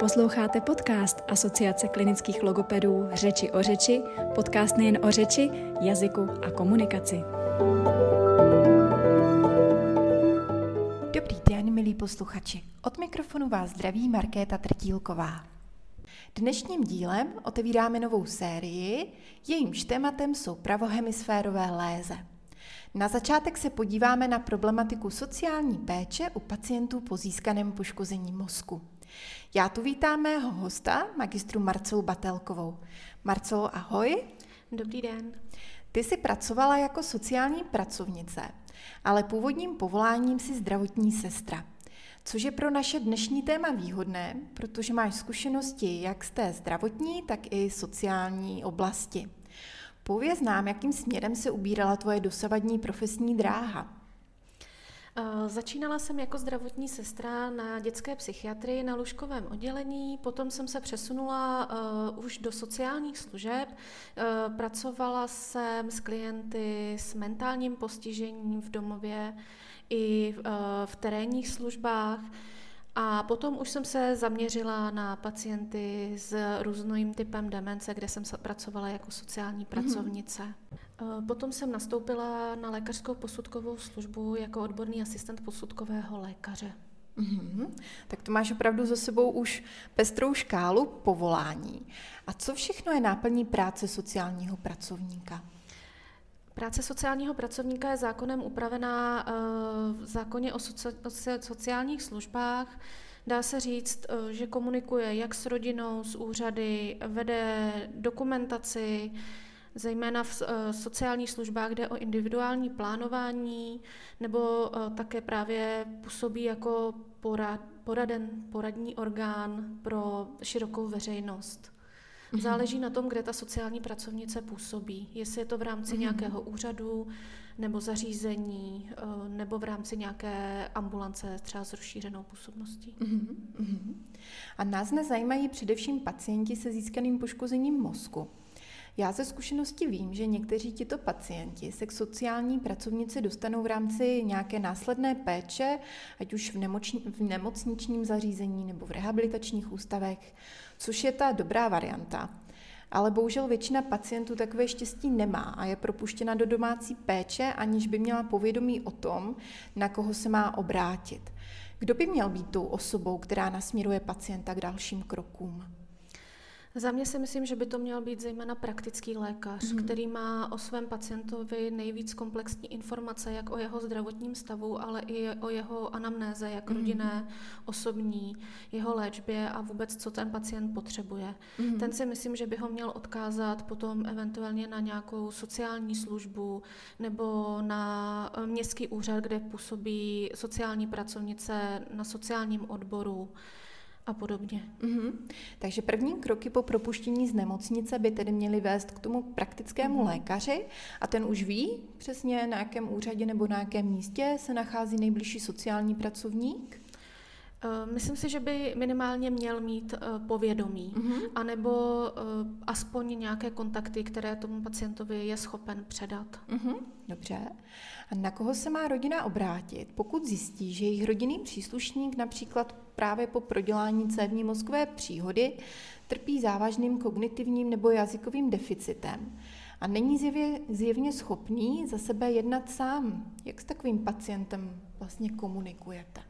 Posloucháte podcast Asociace klinických logopedů Řeči o řeči, podcast nejen o řeči, jazyku a komunikaci. Dobrý den, milí posluchači. Od mikrofonu vás zdraví Markéta Trtílková. Dnešním dílem otevíráme novou sérii, jejímž tématem jsou pravohemisférové léze. Na začátek se podíváme na problematiku sociální péče u pacientů po získaném poškození mozku. Já tu vítám mého hosta, magistru Marcelu Batelkovou. Marcelo, ahoj. Dobrý den. Ty jsi pracovala jako sociální pracovnice, ale původním povoláním si zdravotní sestra. Což je pro naše dnešní téma výhodné, protože máš zkušenosti jak z té zdravotní, tak i sociální oblasti. Pověz nám, jakým směrem se ubírala tvoje dosavadní profesní dráha. Začínala jsem jako zdravotní sestra na dětské psychiatrii na lůžkovém oddělení, potom jsem se přesunula uh, už do sociálních služeb. Uh, pracovala jsem s klienty s mentálním postižením v domově i uh, v terénních službách. A potom už jsem se zaměřila na pacienty s různým typem demence, kde jsem pracovala jako sociální mhm. pracovnice. Mm-hmm. Potom jsem nastoupila na lékařskou posudkovou službu jako odborný asistent posudkového lékaře. Mm-hmm. Tak to máš opravdu za sebou už pestrou škálu povolání. A co všechno je náplní práce sociálního pracovníka? Práce sociálního pracovníka je zákonem upravená eh, v zákoně o sociálních službách. Dá se říct, eh, že komunikuje jak s rodinou, s úřady, vede dokumentaci, zejména v eh, sociálních službách, kde o individuální plánování, nebo také právě působí jako porad, poraden, poradní orgán pro širokou veřejnost. Mm-hmm. Záleží na tom, kde ta sociální pracovnice působí. Jestli je to v rámci mm-hmm. nějakého úřadu nebo zařízení, eh, nebo v rámci nějaké ambulance třeba s rozšířenou působností. Mm-hmm. A nás nezajímají především pacienti se získaným poškozením mozku. Já ze zkušenosti vím, že někteří tito pacienti se k sociální pracovnici dostanou v rámci nějaké následné péče, ať už v, nemoční, v nemocničním zařízení nebo v rehabilitačních ústavech, což je ta dobrá varianta. Ale bohužel většina pacientů takové štěstí nemá a je propuštěna do domácí péče, aniž by měla povědomí o tom, na koho se má obrátit. Kdo by měl být tou osobou, která nasměruje pacienta k dalším krokům? Za mě si myslím, že by to měl být zejména praktický lékař, mm. který má o svém pacientovi nejvíc komplexní informace, jak o jeho zdravotním stavu, ale i o jeho anamnéze, jak mm. rodinné, osobní, jeho léčbě a vůbec, co ten pacient potřebuje. Mm. Ten si myslím, že by ho měl odkázat potom eventuálně na nějakou sociální službu nebo na eh, městský úřad, kde působí sociální pracovnice na sociálním odboru a podobně. Mm-hmm. Takže první kroky po propuštění z nemocnice by tedy měly vést k tomu praktickému mm-hmm. lékaři a ten už ví přesně na jakém úřadě nebo na jakém místě se nachází nejbližší sociální pracovník? Eh, myslím si, že by minimálně měl mít eh, povědomí, mm-hmm. anebo eh, aspoň nějaké kontakty, které tomu pacientovi je schopen předat. Mm-hmm. Dobře. A na koho se má rodina obrátit, pokud zjistí, že jejich rodinný příslušník například právě po prodělání cévní mozkové příhody trpí závažným kognitivním nebo jazykovým deficitem a není zjevě, zjevně schopný za sebe jednat sám? Jak s takovým pacientem vlastně komunikujete?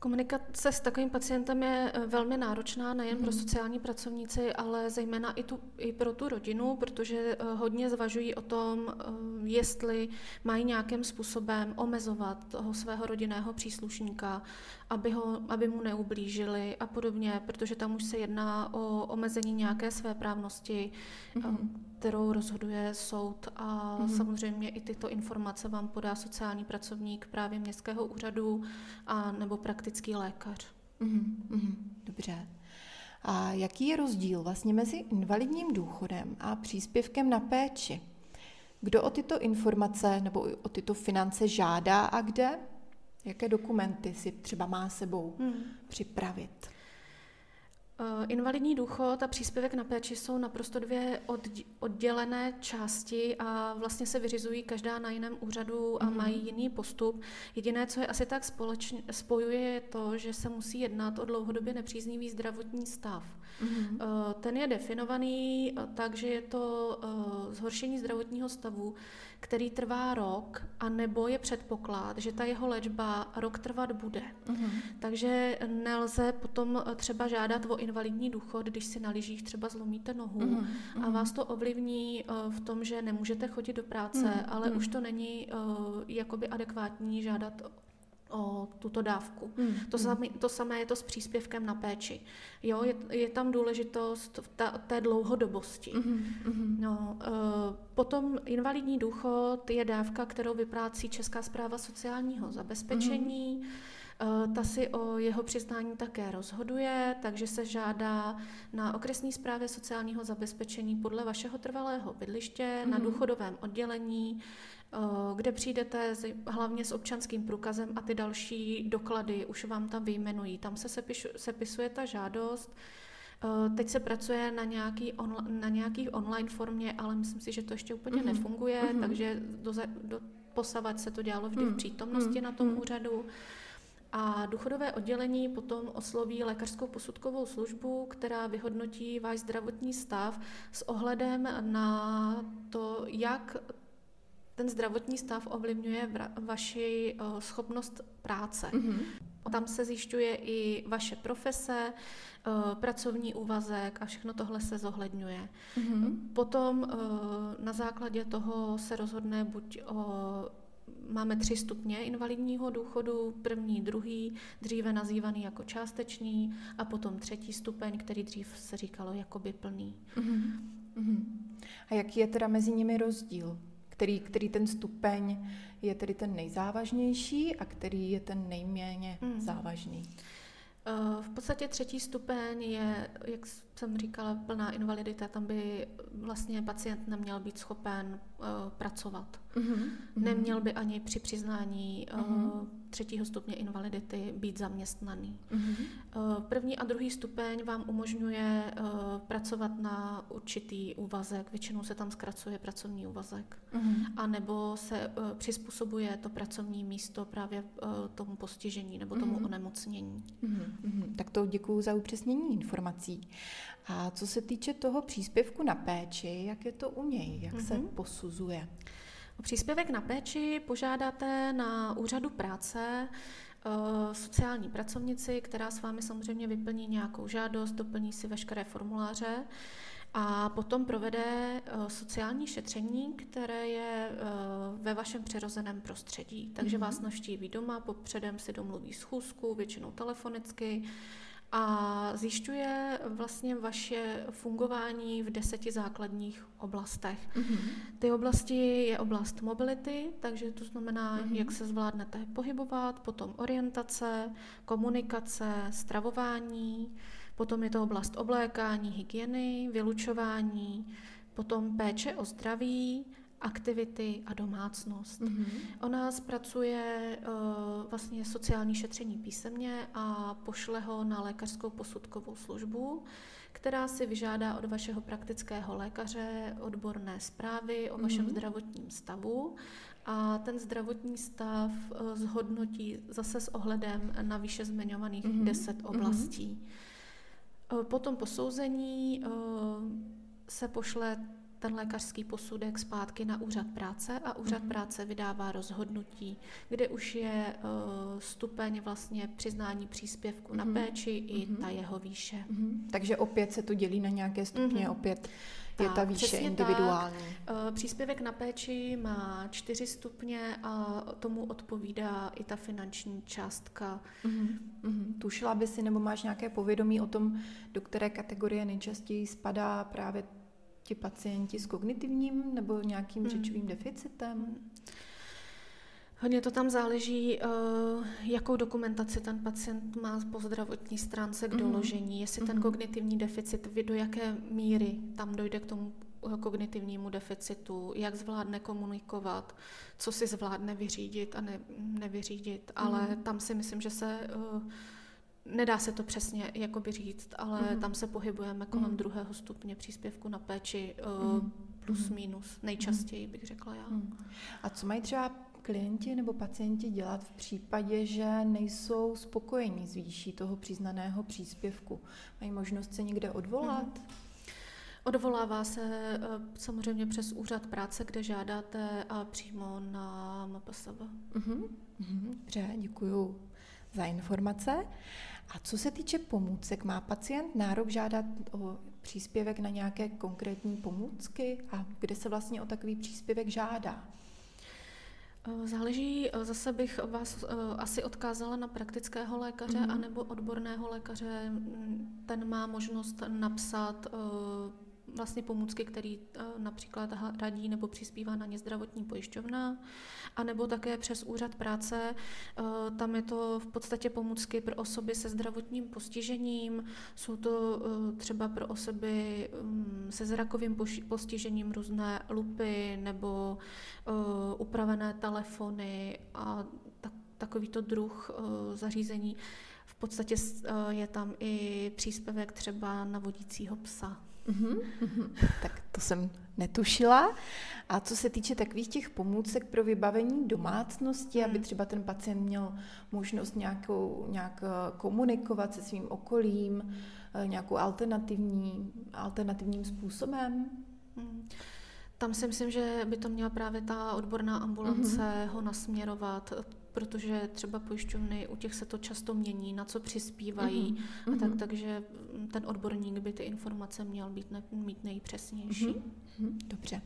Komunikace s takovým pacientem je eh, velmi náročná nejen mm. pro mhm. sociální pracovníci, ale zejména i, tu, i pro tu rodinu, protože eh, hodně zvažují o tom, eh, jestli mají nějakým způsobem omezovat toho svého rodinného příslušníka, aby, ho, aby mu neublížili a podobně, protože tam už se jedná o omezení nějaké své právnosti, mm. kterou rozhoduje soud a mm. samozřejmě i tyto informace vám podá sociální pracovník právě městského úřadu a nebo praktický lékař. Mm. Dobře. A jaký je rozdíl vlastně mezi invalidním důchodem a příspěvkem na péči? Kdo o tyto informace nebo o tyto finance žádá a kde? Jaké dokumenty si třeba má sebou hmm. připravit? Eh, invalidní důchod a příspěvek na péči jsou naprosto dvě oddělené části a vlastně se vyřizují každá na jiném úřadu a mm-hmm. mají jiný postup. Jediné, co je asi tak společně, spojuje, je to, že se musí jednat o dlouhodobě nepříznivý zdravotní stav. Mm-hmm. Ten je definovaný eh, tak, že je to zhoršení zdravotního stavu, který trvá rok, a nebo je předpoklad, že ta jeho léčba rok trvat bude. Mm-hmm. Takže nelze potom třeba žádat o invalidní důchod, když si na lyžích třeba zlomíte nohu mm-hmm. a mhm. vás to ovlivní uh, v tom, že nemůžete chodit do práce, mm-hmm. ale mm-hmm. už to není uh, jakoby adekvátní žádat o tuto dávku. Mm. To, samé, to samé je to s příspěvkem na péči. Jo, je, je tam důležitost ta, té dlouhodobosti. Mm. No, uh, potom invalidní důchod je dávka, kterou vyplácí Česká zpráva sociálního zabezpečení. Mm. Ta si o jeho přiznání také rozhoduje, takže se žádá na okresní správě sociálního zabezpečení podle vašeho trvalého bydliště, mm-hmm. na mhm. důchodovém oddělení, eh, kde přijdete hlavně s občanským průkazem a ty další doklady už vám tam vyjmenují. Tam se sepiš, sepisuje ta žádost, eh, Teď se pracuje na nějaký, on, na nějaký online formě, ale myslím si, že to ještě úplně mm-hmm. nefunguje, mm-hmm. takže do, do posavat se to dělalo vždy mm-hmm. v mhm. přítomnosti mm-hmm. na tom mhm. úřadu. A důchodové oddělení potom osloví lékařskou posudkovou službu, která vyhodnotí váš zdravotní stav s ohledem na to, jak ten zdravotní stav ovlivňuje vaši schopnost práce. Mm-hmm. Tam se zjišťuje i vaše profese, pracovní úvazek a všechno tohle se zohledňuje. Mm-hmm. Potom na základě toho se rozhodne buď o máme tři stupně invalidního důchodu, první, druhý, dříve nazývaný jako částečný a potom třetí stupeň, který dřív se říkalo jakoby plný. Uh-huh. A jaký je teda mezi nimi rozdíl? Který, který ten stupeň je tedy ten nejzávažnější a který je ten nejméně uh-huh. závažný? V podstatě třetí stupeň je, jak jsem říkala, plná invalidita. Tam by vlastně pacient neměl být schopen uh, pracovat. Mm-hmm. Neměl by ani při přiznání uh, třetího stupně invalidity být zaměstnaný. Mm-hmm. Uh, první a druhý stupeň vám umožňuje uh, pracovat na určitý úvazek. Většinou se tam zkracuje pracovní úvazek. Mm-hmm. A nebo se uh, přizpůsobuje to pracovní místo právě uh, tomu postižení nebo tomu mm-hmm. onemocnění. Mm-hmm. Tak to děkuji za upřesnění informací. A co se týče toho příspěvku na péči, jak je to u něj, jak mm-hmm. se mhm. posuzuje? Příspěvek na péči požádáte na úřadu práce eh, sociální pracovnici, která s vámi samozřejmě vyplní nějakou žádost, doplní si veškeré formuláře a potom provede eh, sociální šetření, které je eh, ve vašem přirozeném prostředí. Takže mm-hmm. vás navštíví doma, popředem si domluví schůzku, většinou telefonicky, a zjišťuje vlastně vaše fungování v deseti základních oblastech. Mm-hmm. Ty oblasti je oblast mobility, takže to znamená, mm-hmm. jak se zvládnete pohybovat, potom orientace, komunikace, stravování, potom je to oblast oblékání, hygieny, vylučování, potom péče o zdraví, aktivity a domácnost. Mm-hmm. Ona zpracuje uh, vlastně sociální šetření písemně a pošle ho na lékařskou posudkovou službu, která si vyžádá od vašeho praktického lékaře odborné zprávy o vašem mm-hmm. zdravotním stavu a ten zdravotní stav uh, zhodnotí zase s ohledem na výše zmiňovaných mm-hmm. 10 oblastí. Mm-hmm. Uh, po tom posouzení uh, se pošle ten lékařský posudek zpátky na úřad práce a úřad mm-hmm. práce vydává rozhodnutí, kde už je uh, stupeň vlastně přiznání příspěvku mm-hmm. na mhm. péči i mm-hmm. ta jeho výše. Mm-hmm. Takže opět se to dělí na nějaké stupně, mm-hmm. opět je ta výše individuální. Tak. Uh, příspěvek na péči má čtyři stupně a tomu odpovídá i ta finanční částka. Mm-hmm. Mm-hmm. Tušila by si, nebo máš nějaké povědomí o tom, do které kategorie nejčastěji spadá právě ti pacienti s kognitivním nebo nějakým hmm. řečovým deficitem? Hodně to tam záleží, eh, jakou dokumentaci ten pacient má po zdravotní stránce k mhm. doložení, jestli ten mhm. kognitivní deficit, do jaké míry tam dojde k tomu eh, kognitivnímu deficitu, jak zvládne komunikovat, co si zvládne vyřídit a ne, nevyřídit. Ale mm. tam si myslím, že se uh, nedá se to přesně jakoby říct, ale Mhm. tam se pohybujeme kolem Mhm. druhého stupně příspěvku na péči Mhm. uh, plus Mhm. minus, nejčastěji bych řekla já. Hmm. A co mají třeba klienti nebo pacienti dělat v případě, že nejsou spokojení s výší toho přiznaného příspěvku? Mají možnost se někde odvolat? Odvolává se eh, samozřejmě přes úřad práce, kde žádáte a přímo na MPSV. Mhm. Mhm. Dobře, děkuji za informace. A co se týče pomůcek, má pacient nárok žádat o příspěvek na nějaké konkrétní pomůcky a kde se vlastně o takový příspěvek žádá? Eh, Záleží, eh, zase bych vás eh, asi odkázala na praktického lékaře Mhm. anebo odborného lékaře. Ten má možnost napsat vlastně pomůcky, které například ha- radí nebo přispívá na ně zdravotní pojišťovna, anebo také přes úřad práce. Eh, Tam je to v podstatě pomůcky pro osoby se zdravotním postižením, jsou to eh, třeba pro osoby mm, se zrakovým postižením různé lupy nebo eh, upravené telefony a tak, takovýto druh eh, zařízení. V podstatě eh, je tam i příspěvek třeba na vodícího psa. Mhm, mhm. Tak to jsem netušila. A co se týče takových těch pomůcek pro vybavení domácnosti, aby Hmm. třeba ten pacient měl možnost nějakou, nějak eh, komunikovat se svým okolím, eh, nějakou alternativní, alternativním způsobem? Mm. Tam si myslím, že by to měla právě ta odborná ambulance ho nasměrovat, protože třeba pojišťovny, u těch se to často mění, na co přispívají, Mhm, a tak, mhm. takže mm, ten odborník by ty informace měl být ne, mít nejpřesnější. Mhm, mhm, Dobře.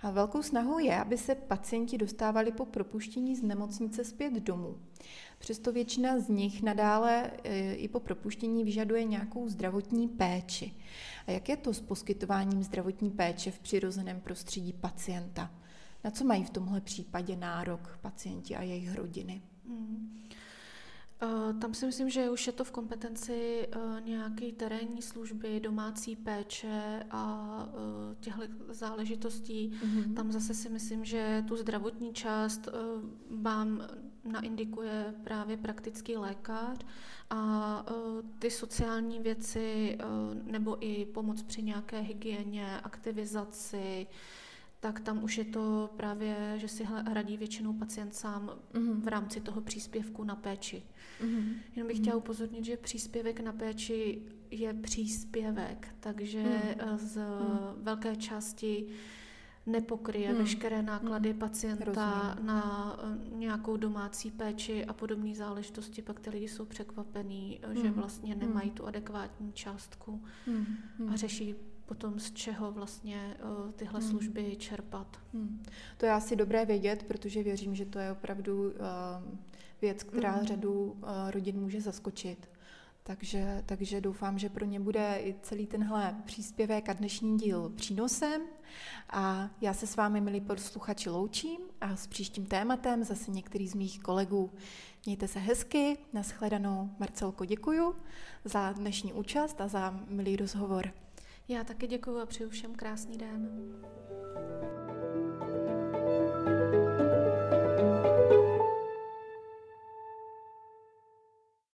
A velkou snahou je, aby se pacienti dostávali po propuštění z nemocnice zpět domů. Přesto většina z nich nadále e, i po propuštění vyžaduje nějakou zdravotní péči. A jak je to s poskytováním zdravotní péče v přirozeném prostředí pacienta? Na co mají v tomhle případě nárok pacienti a jejich rodiny? Mm. Eh, Tam si myslím, že už je to v kompetenci eh, nějaké terénní služby, domácí péče a těchto záležitostí. Mhm. Tam zase si myslím, že tu zdravotní část eh, vám naindikuje právě praktický lékař a eh, ty sociální věci eh, nebo i pomoc při nějaké hygieně, aktivizaci, tak tam už je to právě, že si hradí většinou pacient sám Mhm. v rámci toho příspěvku na péči. Mhm. Jenom bych chtěla upozornit, že příspěvek na péči je příspěvek, takže eh, z velké části nepokryje Hmm. veškeré náklady pacienta Rozumím. na eh, nějakou domácí péči a podobné záležitosti. Pak ty lidi jsou překvapení, eh, že Hmm. vlastně nemají tu adekvátní částku Mhm. a řeší potom, z čeho vlastně eh, tyhle Hmm. služby čerpat. Hmm. To je asi dobré vědět, protože věřím, že to je opravdu uh, věc, která Mhm. řadu uh, rodin může zaskočit. Takže, takže doufám, že pro ně bude i celý tenhle příspěvek a dnešní díl přínosem. A já se s vámi, milí posluchači, loučím a s příštím tématem zase některý z mých kolegů. Mějte se hezky, nashledanou. Marcelko, děkuju za dnešní účast a za milý rozhovor. Já taky děkuji a přeju všem krásný den.